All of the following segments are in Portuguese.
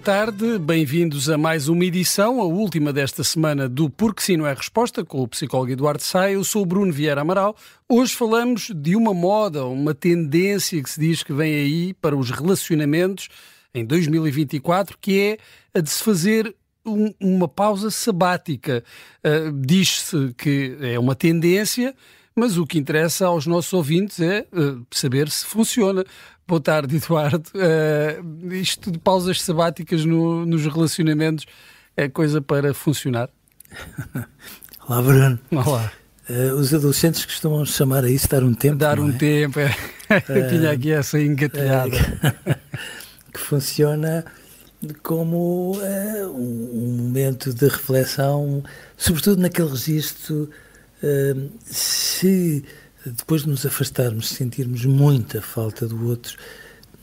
Boa tarde, bem-vindos a mais uma edição, a última desta semana do Porque Sim Não é Resposta, com o psicólogo Eduardo Sá. Eu sou o Bruno Vieira Amaral. Hoje falamos de uma moda, uma tendência que se diz que vem aí para os relacionamentos em 2024, que é a de se fazer um, uma pausa sabática. Uh, Diz-se que é uma tendência, mas o que interessa aos nossos ouvintes é uh, saber se funciona. Boa tarde, Eduardo. Uh, isto de pausas sabáticas no, nos relacionamentos é coisa para funcionar? Olá, Bruno. Olá. Uh, os adolescentes costumam chamar a isso dar um tempo. Dar um é? tempo, é. Eu tinha aqui essa engatilhada. que funciona como um momento de reflexão, sobretudo naquele registro, se depois de nos afastarmos, sentirmos muita falta do outro,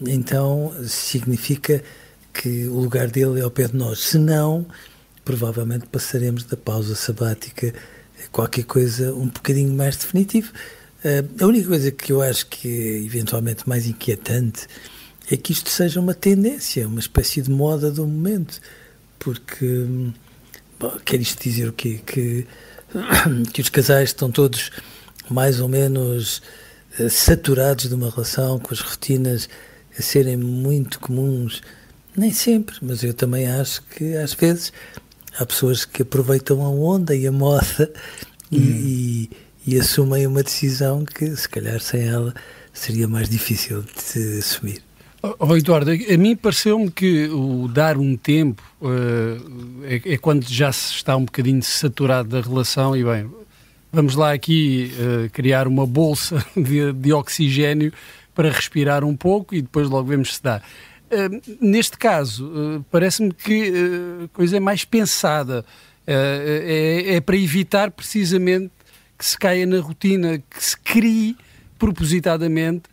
então significa que o lugar dele é ao pé de nós. Se não, provavelmente passaremos da pausa sabática a qualquer coisa um bocadinho mais definitivo. A única coisa que eu acho que é eventualmente mais inquietante é que isto seja uma tendência, uma espécie de moda do momento, porque bom, quer isto dizer o quê? Que, que os casais estão todos mais ou menos uh, saturados de uma relação, com as rotinas a serem muito comuns. Nem sempre, mas eu também acho que às vezes há pessoas que aproveitam a onda e a moda hum. e, e, assumem uma decisão que se calhar sem ela seria mais difícil de assumir. Oh, Eduardo, a mim pareceu-me que o dar um tempo uh, é, é, quando já se está um bocadinho saturado da relação e bem, vamos lá aqui uh, criar uma bolsa de, de, oxigênio para respirar um pouco e depois logo vemos se dá. Uh, neste caso, parece-me que a coisa é mais pensada. É, é, para evitar precisamente que se caia na rotina, que se crie propositadamente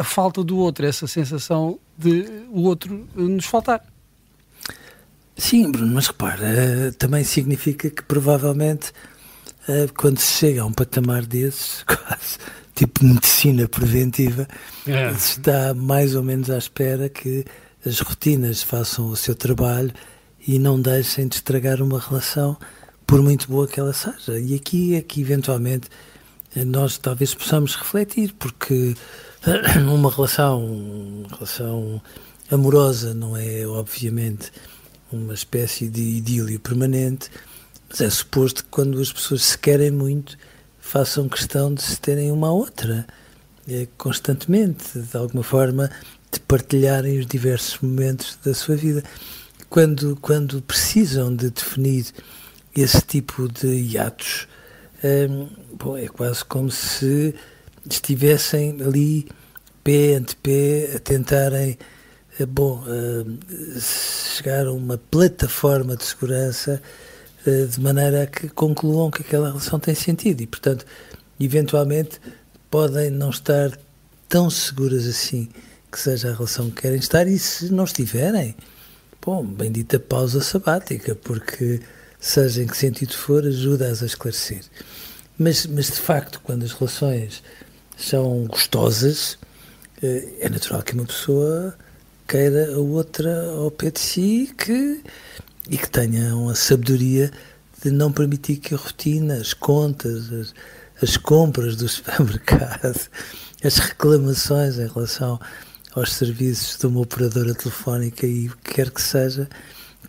a falta do outro, essa sensação de o outro nos faltar. Sim, Bruno, mas repara, também significa que provavelmente eh, quando se chega a um patamar desses, quase tipo medicina preventiva, é. se está mais ou menos à espera que as rotinas façam o seu trabalho e não deixem de estragar uma relação, por muito boa que ela seja. E aqui é que eventualmente nós talvez possamos refletir, porque uma relação, uma relação amorosa não é obviamente uma espécie de idílio permanente, mas é suposto que quando as pessoas se querem muito, façam questão de se terem uma à outra, é, constantemente, de alguma forma, de partilharem os diversos momentos da sua vida. Quando, quando precisam de definir esse tipo de hiatos, hum, bom, é quase como se estivessem ali, pé ante pé, a tentarem eh, bom, hum, chegar a uma plataforma de segurança eh, de maneira a que concluam que aquela relação tem sentido e, portanto, eventualmente podem não estar tão seguras assim que seja a relação que querem estar e se não estiverem, bom, bendita pausa sabática, porque seja em que sentido for, ajuda-as a esclarecer. Mas, mas de facto, quando as relações são gostosas, eh, é natural que uma pessoa queira a outra ao pé de si que e que tenham a sabedoria de não permitir que a rotina, as contas, as, as compras do supermercado, as reclamações em relação aos serviços de uma operadora telefónica e o que quer que seja,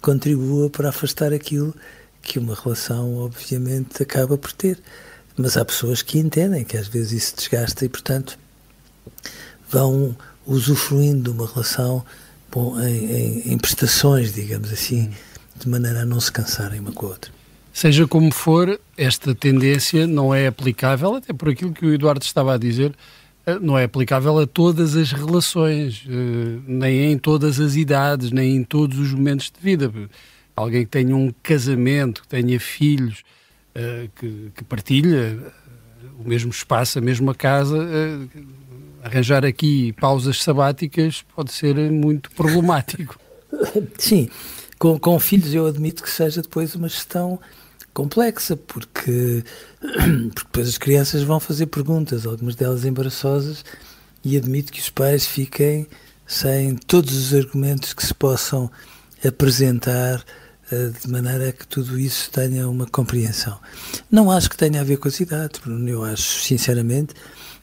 contribua para afastar aquilo que uma relação, obviamente, acaba por ter. Mas há pessoas que entendem que às vezes isso desgasta e, portanto, vão usufruindo de uma relação bom, em, em, em prestações, digamos assim. De maneira a não se cansarem uma com a outra. Seja como for, esta tendência não é aplicável, até por aquilo que o Eduardo estava a dizer, eh, não é aplicável a todas as relações, eh, nem em todas as idades, nem em todos os momentos de vida. Alguém que tenha um casamento, que tenha filhos, eh, que, que partilha o mesmo espaço, a mesma casa, arranjar aqui pausas sabáticas pode ser muito problemático. Sim, com, com filhos eu admito que seja depois uma gestão complexa, porque, porque depois as crianças vão fazer perguntas, algumas delas embaraçosas, e admito que os pais fiquem sem todos os argumentos que se possam apresentar uh, de maneira que tudo isso tenha uma compreensão. Não acho que tenha a ver com as idades, Bruno. Eu acho, sinceramente,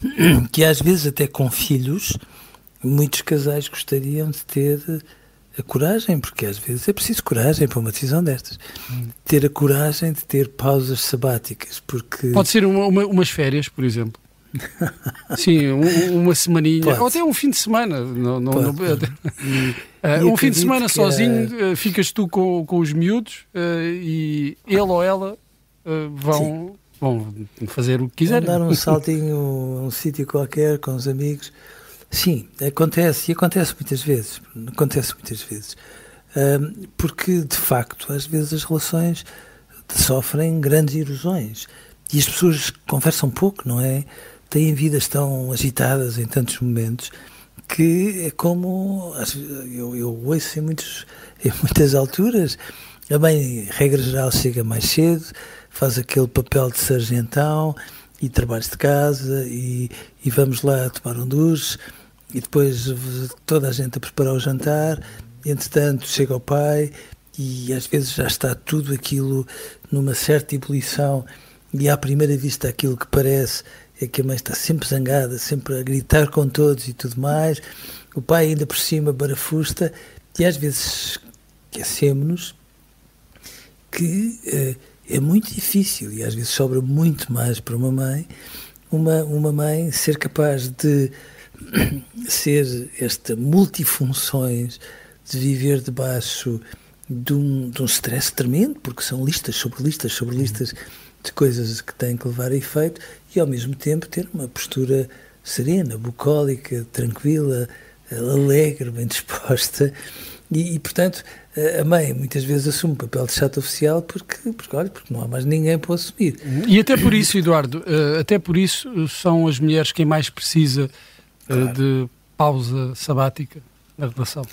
que às vezes até com filhos, muitos casais gostariam de ter a coragem, porque às vezes é preciso coragem para uma decisão destas. Ter a coragem de ter pausas sabáticas, porque... Pode ser uma, uma, umas férias, por exemplo. Sim, um, uma semaninha, Pode. ou até um fim de semana. Não, não, não e, uh, um fim de semana sozinho, uh, ficas tu com, com os miúdos uh, e ele ou ela vão, vão fazer o que quiserem. Dar um saltinho a um sítio qualquer com os amigos. Sim, acontece, e acontece muitas vezes. Acontece muitas vezes. porque, de facto, às vezes as relações sofrem grandes erosões. E as pessoas conversam pouco, não é? Têm vidas tão agitadas em tantos momentos que é como eu, eu ouço em, muitos, em muitas alturas. A mãe, regra geral, chega mais cedo, faz aquele papel de sargentão e trabalhos de casa e, e vamos lá tomar um duche e depois toda a gente a preparar o jantar. Entretanto, chega o pai e às vezes já está tudo aquilo numa certa ebulição e à primeira vista aquilo que parece é que a mãe está sempre zangada, sempre a gritar com todos e tudo mais. O pai ainda por cima barafusta e às vezes esquecemos que eh, é muito difícil e às vezes sobra muito mais para uma mãe, uma, uma mãe ser capaz de ser esta multifunções, de viver debaixo de um, de um stress tremendo, porque são listas sobre listas sobre listas de coisas que têm que levar a efeito e ao mesmo tempo ter uma postura serena, bucólica, tranquila, alegre, bem disposta. E, e, portanto, a mãe muitas vezes assume o papel de chato oficial porque, porque, olha, porque não há mais ninguém para assumir. E até por isso, Eduardo, eh, até por isso são as mulheres quem mais precisa eh, claro. de pausa sabática na relação.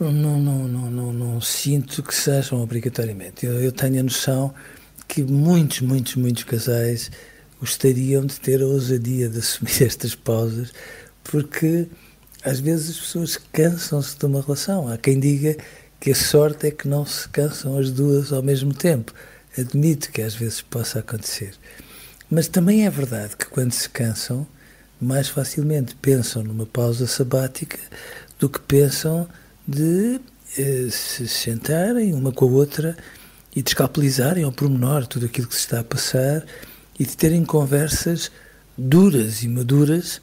Não, não, não, não, não, sinto que sejam obrigatoriamente. Eu, eu tenho a noção que muitos, muitos, muitos casais gostariam de ter a ousadia de assumir estas pausas, porque às vezes as pessoas cansam-se de uma relação. Há quem diga que a sorte é que não se cansam as duas ao mesmo tempo. Admito que às vezes possa acontecer. Mas também é verdade que quando se cansam, mais facilmente pensam numa pausa sabática do que pensam de eh, se sentarem uma com a outra e descapitalizarem ao pormenor tudo aquilo que se está a passar e de terem conversas duras e maduras,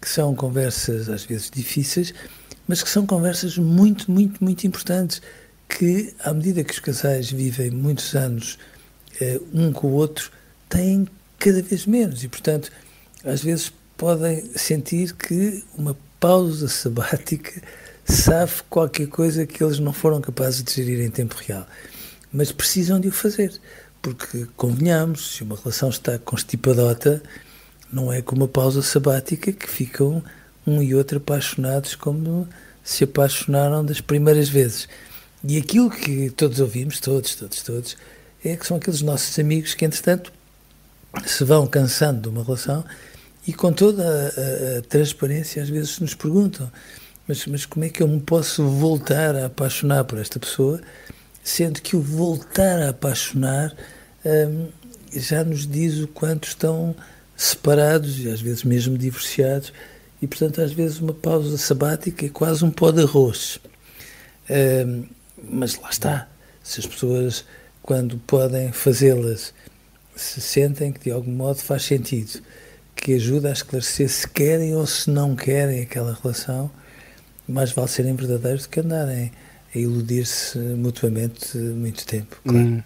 que são conversas às vezes difíceis, mas que são conversas muito, muito, muito importantes, que à medida que os casais vivem muitos anos eh, um com o outro, têm cada vez menos e, portanto, às vezes podem sentir que uma pausa sabática sabe qualquer coisa que eles não foram capazes de gerir em tempo real mas precisam de o fazer, porque convenhamos, se uma relação está constipadota, não é como uma pausa sabática que ficam um e outro apaixonados como se apaixonaram das primeiras vezes. E aquilo que todos ouvimos, todos, todos, todos, é que são aqueles nossos amigos que, entretanto, se vão cansando de uma relação e com toda a, a, a transparência às vezes nos perguntam mas, mas como é que eu me posso voltar a apaixonar por esta pessoa sendo que o voltar a apaixonar hum, já nos diz o quanto estão separados e às vezes mesmo divorciados e portanto às vezes uma pausa sabática é quase um pó de arroz. Hum, mas lá está. Se as pessoas quando podem fazê-las se sentem que de algum modo faz sentido que ajuda a esclarecer se querem ou se não querem aquela relação mais vale serem verdadeiros do que andarem a iludir-se mutuamente muito tempo. Claro. Hum.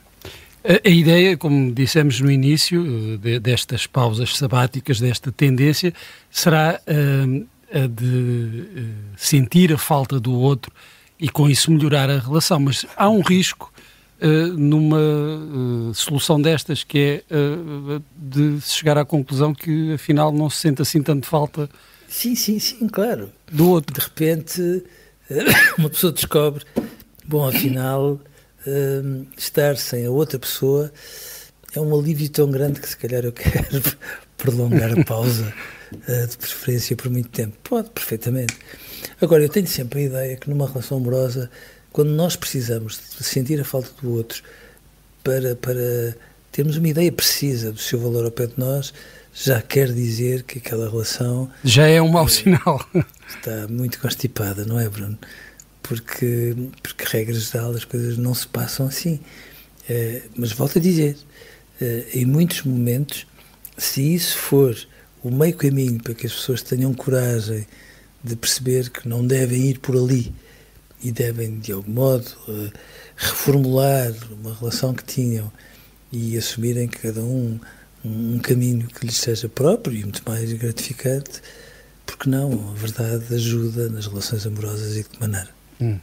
A, a, ideia, como dissemos no início, de, destas pausas sabáticas, desta tendência, será uh, a de uh, sentir a falta do outro e com isso melhorar a relação. Mas há um risco uh, numa solução destas que é de chegar à conclusão que afinal não se sente assim tanto falta. Sim, sim, sim, claro. Do outro. De repente uma pessoa descobre, bom, afinal, um, estar sem a outra pessoa é um alívio tão grande que se calhar eu quero prolongar a pausa, uh, de preferência por muito tempo. Pode, perfeitamente. Agora, eu tenho sempre a ideia que numa relação amorosa, quando nós precisamos de sentir a falta do outro para, para termos uma ideia precisa do seu valor ao pé de nós, já quer dizer que aquela relação. Já é um mau sinal. Está muito constipada, não é, Bruno? Porque, porque regra geral, as coisas não se passam assim. É, mas volto a dizer, é, em muitos momentos, se isso for o meio caminho para que as pessoas tenham coragem de perceber que não devem ir por ali e devem, de algum modo, uh, reformular uma relação que tinham e assumirem que cada um um caminho que lhes seja próprio e muito mais gratificante, porque não? A verdade ajuda nas relações amorosas e de que maneira? Hum.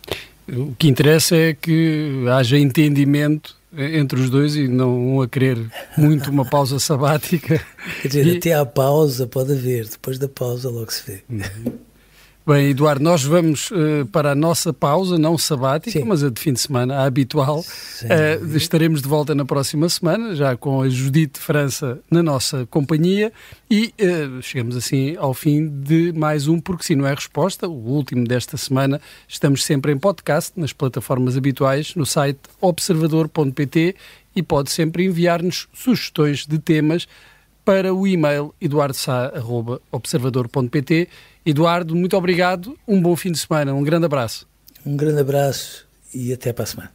O que interessa é que haja entendimento entre os dois e não um a querer muito uma pausa sabática. Quer dizer, e... até à pausa pode haver, depois da pausa logo se vê. Uhum. Bem, Eduardo, nós vamos uh, para a nossa pausa, não sabática, Sim. mas a de fim de semana, a habitual. Uh, estaremos de volta na próxima semana, já com a Judite França na nossa companhia e uh, chegamos assim ao fim de mais um Porque Se Não É Resposta, o último desta semana. Estamos sempre em podcast, nas plataformas habituais, no site observador.pt e pode sempre enviar-nos sugestões de temas para o e-mail eduardosá.observador.pt Eduardo, muito obrigado, um bom fim de semana, um grande abraço. Um grande abraço e até para a semana.